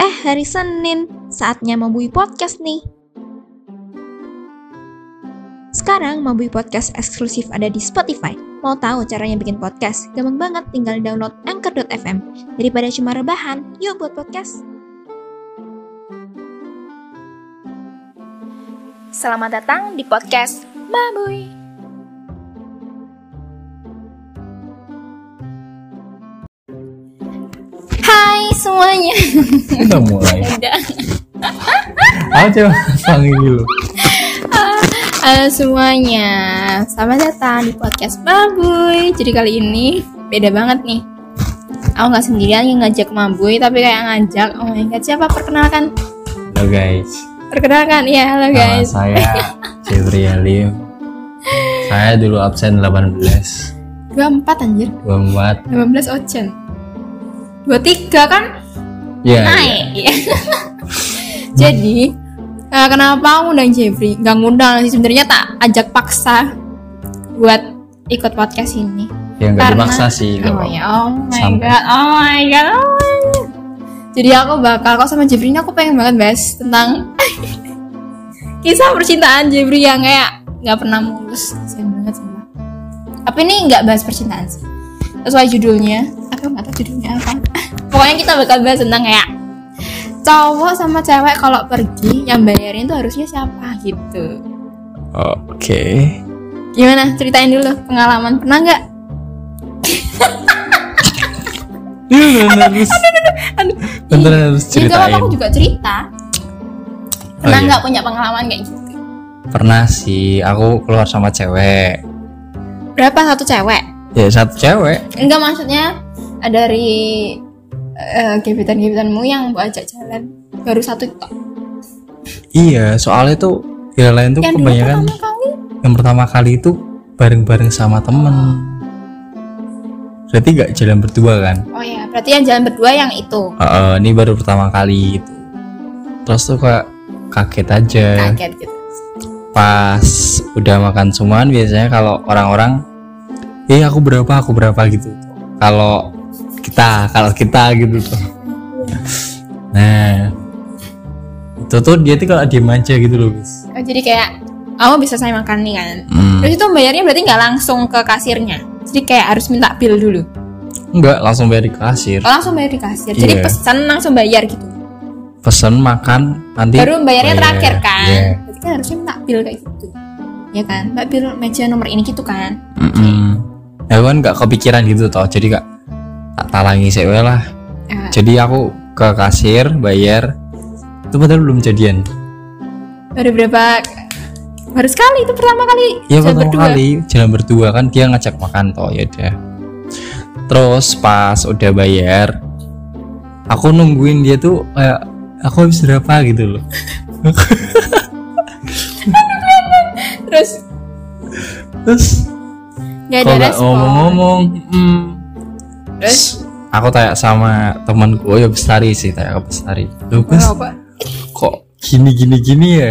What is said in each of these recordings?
Eh, hari Senin, saatnya Mabui Podcast nih. Sekarang Mabui Podcast eksklusif ada di Spotify. Mau tahu caranya bikin podcast? Gampang banget, tinggal download anchor.fm. Daripada cuma rebahan, yuk buat podcast. Selamat datang di podcast Mabui. Semuanya. Udah mulai. Udah. Aku coba panggil dulu. Halo semuanya, selamat datang di podcast Mabuy. Jadi kali ini beda banget nih. Aku nggak sendirian yang ngajak Mabuy, tapi kayak ngajak. Oh my god, siapa perkenalkan? Halo guys. Perkenalkan, ya halo Nama guys. saya Jeffrey Halim. Saya dulu absen 18, 24 anjir, 24. 18 Ocean. 23 kan Ya. naik. Iya. Jadi eh, kenapa aku undang Jeffrey? Gak ngundang sih sebenarnya tak ajak paksa buat ikut podcast ini. Ya nggak Karena- dimaksa sih. nggak Oh ya, oh my Sampai. god, oh my god, oh my god. Jadi aku bakal kok sama Jeffrey ini aku pengen banget bahas tentang kisah percintaan Jeffrey yang kayak nggak pernah mulus, sayang banget sama. Tapi ini nggak bahas percintaan sih. Sesuai judulnya, aku nggak tahu judulnya apa. Pokoknya kita bakal bahas tentang kayak cowok sama cewek kalau pergi yang bayarin tuh harusnya siapa gitu. Oke. Gimana? Ceritain dulu pengalaman pernah nggak? Harus. Bener harus Jadi ceritain. aku juga cerita. Oh, Pernah iya. nggak punya pengalaman kayak gitu? Pernah sih, aku keluar sama cewek. Berapa satu cewek? Ya satu cewek. Enggak maksudnya eh, dari eh, gebetan-gebetanmu yang mau ajak jalan baru satu tok. Iya, soalnya tuh yang lain tuh Yang kebanyakan pertama kali yang pertama kali itu bareng-bareng sama temen. Berarti gak jalan berdua kan? Oh ya, berarti yang jalan berdua yang itu. Heeh, ini baru pertama kali itu. Terus tuh kayak kaget aja. Kaget gitu. Pas udah makan semuaan biasanya kalau orang-orang, eh aku berapa, aku berapa gitu. Kalau kita, kalau kita gitu tuh. Nah, itu tuh dia tuh kalau diem aja gitu loh, guys. Oh, jadi kayak kamu bisa saya makan nih kan. Hmm. Terus itu bayarnya berarti nggak langsung ke kasirnya. Jadi kayak harus minta bill dulu. Enggak, langsung bayar di kasir. Oh, langsung bayar di kasir. Jadi Iya. pesan langsung bayar gitu. Pesen makan nanti Baru bayarnya bayar. terakhir kan. Iya. Berarti kan harusnya minta bill kayak gitu. Ya kan? Mbak bill meja nomor ini gitu kan. Mm-mm. Ya kan nggak kepikiran gitu toh, jadi kak tak talangi sih lah. Eh, Jadi aku ke kasir bayar, itu padahal belum jadian. baru berapa baru sekali itu pertama kali Ya jalan pertama berdua. kali jalan berdua kan dia ngajak makan toh ya udah. Terus pas udah bayar, aku nungguin dia tuh kayak aku habis berapa gitu loh. terus Terus nggak ada respon ngomong-ngomong, mm. Terus aku tanya sama temanku, oh ya bestari sih, tanya ke bestari. Loh, Bes, kok gini gini gini ya?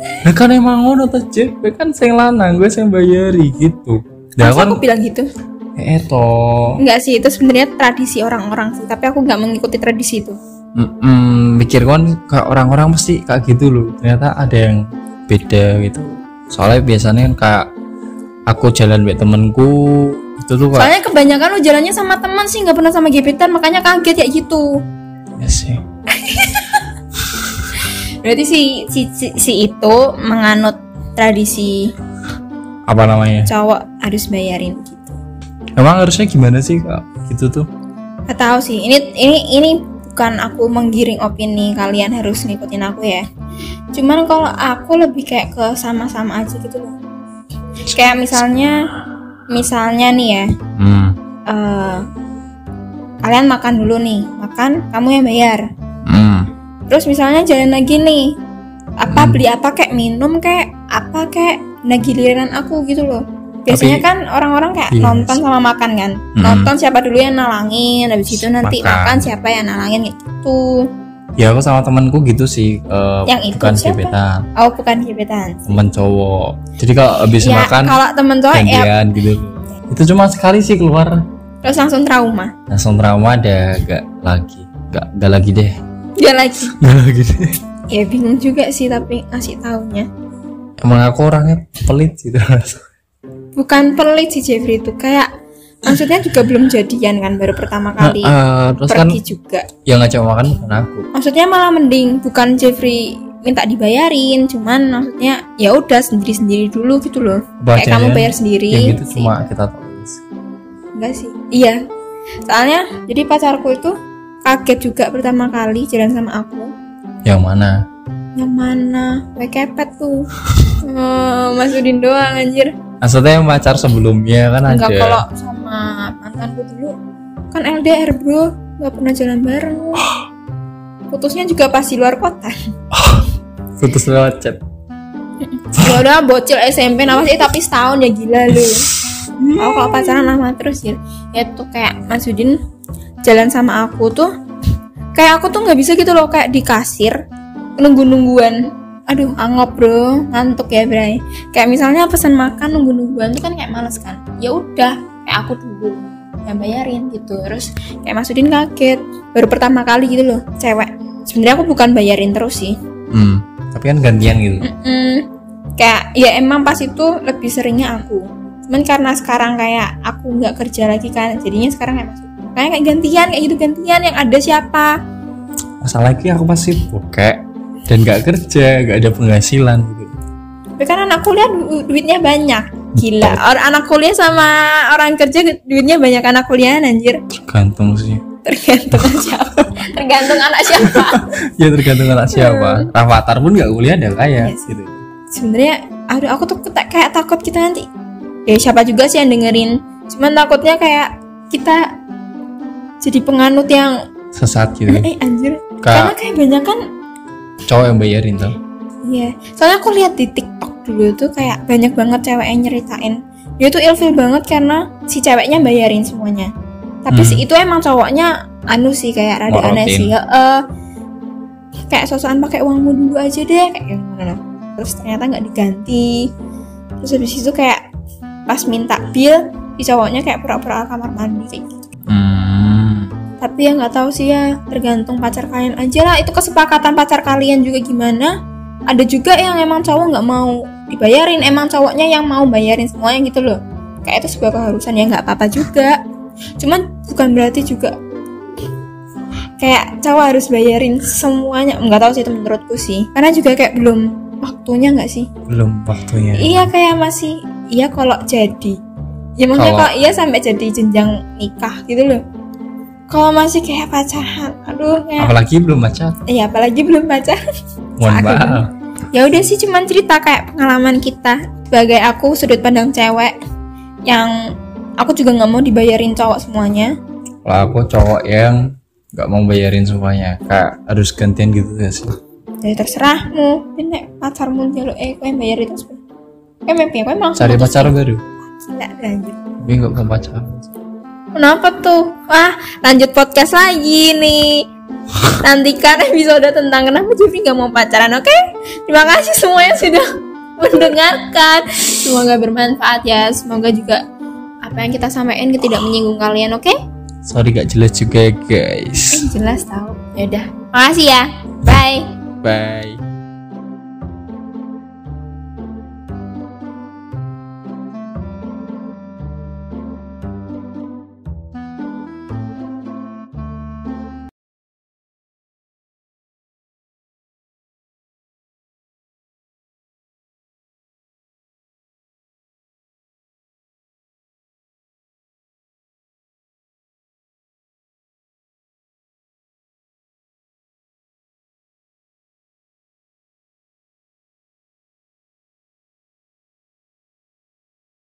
Nah kan emang ngono tuh cek kan sing lanang gue sing bayari gitu. Masa kan aku bilang gitu. Eh toh. Enggak sih itu sebenarnya tradisi orang-orang sih tapi aku nggak mengikuti tradisi itu. Mm-mm, mikir kan kayak orang-orang pasti kayak gitu loh. Ternyata ada yang beda gitu. Soalnya biasanya kan kayak aku jalan sama temenku itu tuh kayak soalnya kebanyakan lu jalannya sama teman sih nggak pernah sama gebetan makanya kaget ya gitu. Ya sih. Berarti si si si, si itu menganut tradisi apa namanya? cowok harus bayarin gitu. Emang harusnya gimana sih kak? Gitu tuh. Gak tahu sih. Ini ini ini bukan aku menggiring opini kalian harus ngikutin aku ya. Cuman kalau aku lebih kayak ke sama-sama aja gitu loh. Kayak misalnya misalnya nih ya, hmm eh, kalian makan dulu nih, makan kamu yang bayar. hmm Terus misalnya jalan lagi nih, apa beli apa kayak minum kayak apa kayak nah giliran aku gitu loh. Biasanya Tapi- kan orang-orang kayak Iya. nonton sama makan kan. Mm. Nonton siapa dulu yang nalangin, habis itu nanti Makan. makan siapa yang nalangin gitu. Ya aku sama temanku gitu sih eh, Yang itu bukan siapa? gebetan. Oh, bukan gebetan. temen cowok. Jadi kalau habis ya, makan kalau temen cowok ya. gitu. Itu cuma sekali sih keluar. Terus langsung trauma. langsung trauma ada gak lagi? Gak, gak lagi deh. Dia lagi? Nggak lagi ya bingung juga sih tapi ngasih taunya. Emang aku orangnya pelit gitu bukan pelit sih Jeffrey itu kayak maksudnya juga belum jadian kan baru pertama kali Ah, terus kan pergi juga. yang ngajak makan bukan aku. Maksudnya malah mending bukan Jeffrey minta dibayarin cuman maksudnya ya udah sendiri sendiri dulu gitu loh. Kayak Bacaannya kamu bayar sendiri yang gitu sih. cuma kita tulis enggak sih. Iya. Soalnya jadi pacarku itu kaget juga pertama kali jalan sama aku. Yang mana? Yang mana? Kepet tuh. Oh, Mas Udin doang anjir. Maksudnya yang pacar sebelumnya kan enggak ada. kalau sama kan LDR bro. Nggak pernah jalan bareng. Putusnya juga pas di luar kota. Putus lewat chat. Ya udah bocil SMP nama sih tapi setahun ya gila lu. Aku kalau pacaran lama terus ya. Ya tuh kayak Mas Udin jalan sama aku tuh kayak aku tuh nggak bisa gitu loh kayak di kasir nunggu nungguan aduh angop bro. Ngantuk ya Bray. Kayak misalnya pesan makan nunggu nungguan tuh kan kayak males kan. Ya udah kayak aku dulu yang bayarin gitu. Terus kayak Mas Udin kaget. Baru pertama kali gitu loh cewek. Sebenarnya aku bukan bayarin terus sih. Hmm. tapi kan gantian gitu. Mm-mm. kayak ya emang pas itu lebih seringnya aku. Cuman karena sekarang kayak aku nggak kerja lagi kan jadinya sekarang kayak masuk. Kayak kayak gantian kayak gitu gantian. Yang ada siapa? Masalah lagi aku masih bokek dan gak kerja gak ada penghasilan gitu. Tapi kan anak kuliah du- duitnya banyak gila orang anak kuliah sama orang kerja duitnya banyak anak kuliah anjir. Tergantung sih. Tergantung siapa. Tergantung anak siapa. Ya tergantung anak siapa. Rafathar pun gak kuliah dan kaya sih. gitu. Sebenarnya aduh aku tuh kayak takut kita nanti. Ya siapa juga sih yang dengerin. Cuman takutnya kayak kita jadi penganut yang sesat gitu. Eh anjir. Karena kak. Kayak banyak kan cowok yang bayarin tuh iya. Soalnya aku lihat di TikTok dulu tuh kayak banyak banget cewek yang nyeritain. Dia tuh ilfil banget karena si ceweknya bayarin semuanya. Tapi Hmm. si itu emang cowoknya anu sih kayak rada aneh Morotin. sih. Heeh. kayak sosokan pakai uangmu dulu aja deh kayak gimana terus ternyata nggak diganti. Terus habis itu kayak pas minta bill si cowoknya kayak pura-pura kamar mandi kayak gitu. Hmm. tapi ya nggak tahu sih ya tergantung pacar kalian aja lah. Itu kesepakatan pacar kalian juga gimana ada juga yang emang cowok nggak mau dibayarin emang cowoknya yang mau bayarin semuanya gitu loh. Kayak itu sebuah keharusan ya nggak apa-apa juga. Cuman bukan berarti juga kayak cowok harus bayarin semuanya. Nggak tahu sih itu menurutku sih. Karena juga kayak belum waktunya nggak sih? Belum waktunya. Iya kayak masih iya kalau jadi. Ya maksudnya Kalau- kalau iya sampai jadi jenjang nikah gitu loh kalau masih kayak pacaran aduh kayak apalagi belum baca iya apalagi belum pacaran. Mohon maaf. Ya udah sih cuman cerita kayak pengalaman kita sebagai aku sudut pandang cewek yang aku juga nggak mau dibayarin cowok semuanya. Kalau aku cowok yang nggak mau bayarin semuanya kayak harus gantian gitu ya sih? Jadi terserahmu. Ini pacarmu jaluk eh kau yang bayarin terus. Eh mimpi kau emang cari pacar baru? Gila, lanjut. Tapi nggak mau pacaran Kenapa tuh? Wah, lanjut podcast lagi nih. Nantikan episode tentang kenapa Jeffrey nggak mau pacaran, oke? Terima kasih semua yang sudah mendengarkan. Semoga bermanfaat ya. Semoga juga apa yang kita sampaikan tidak menyinggung kalian, oke? sorry gak jelas juga guys Eh, jelas tahu. Ya udah. Makasih ya. Bye. bye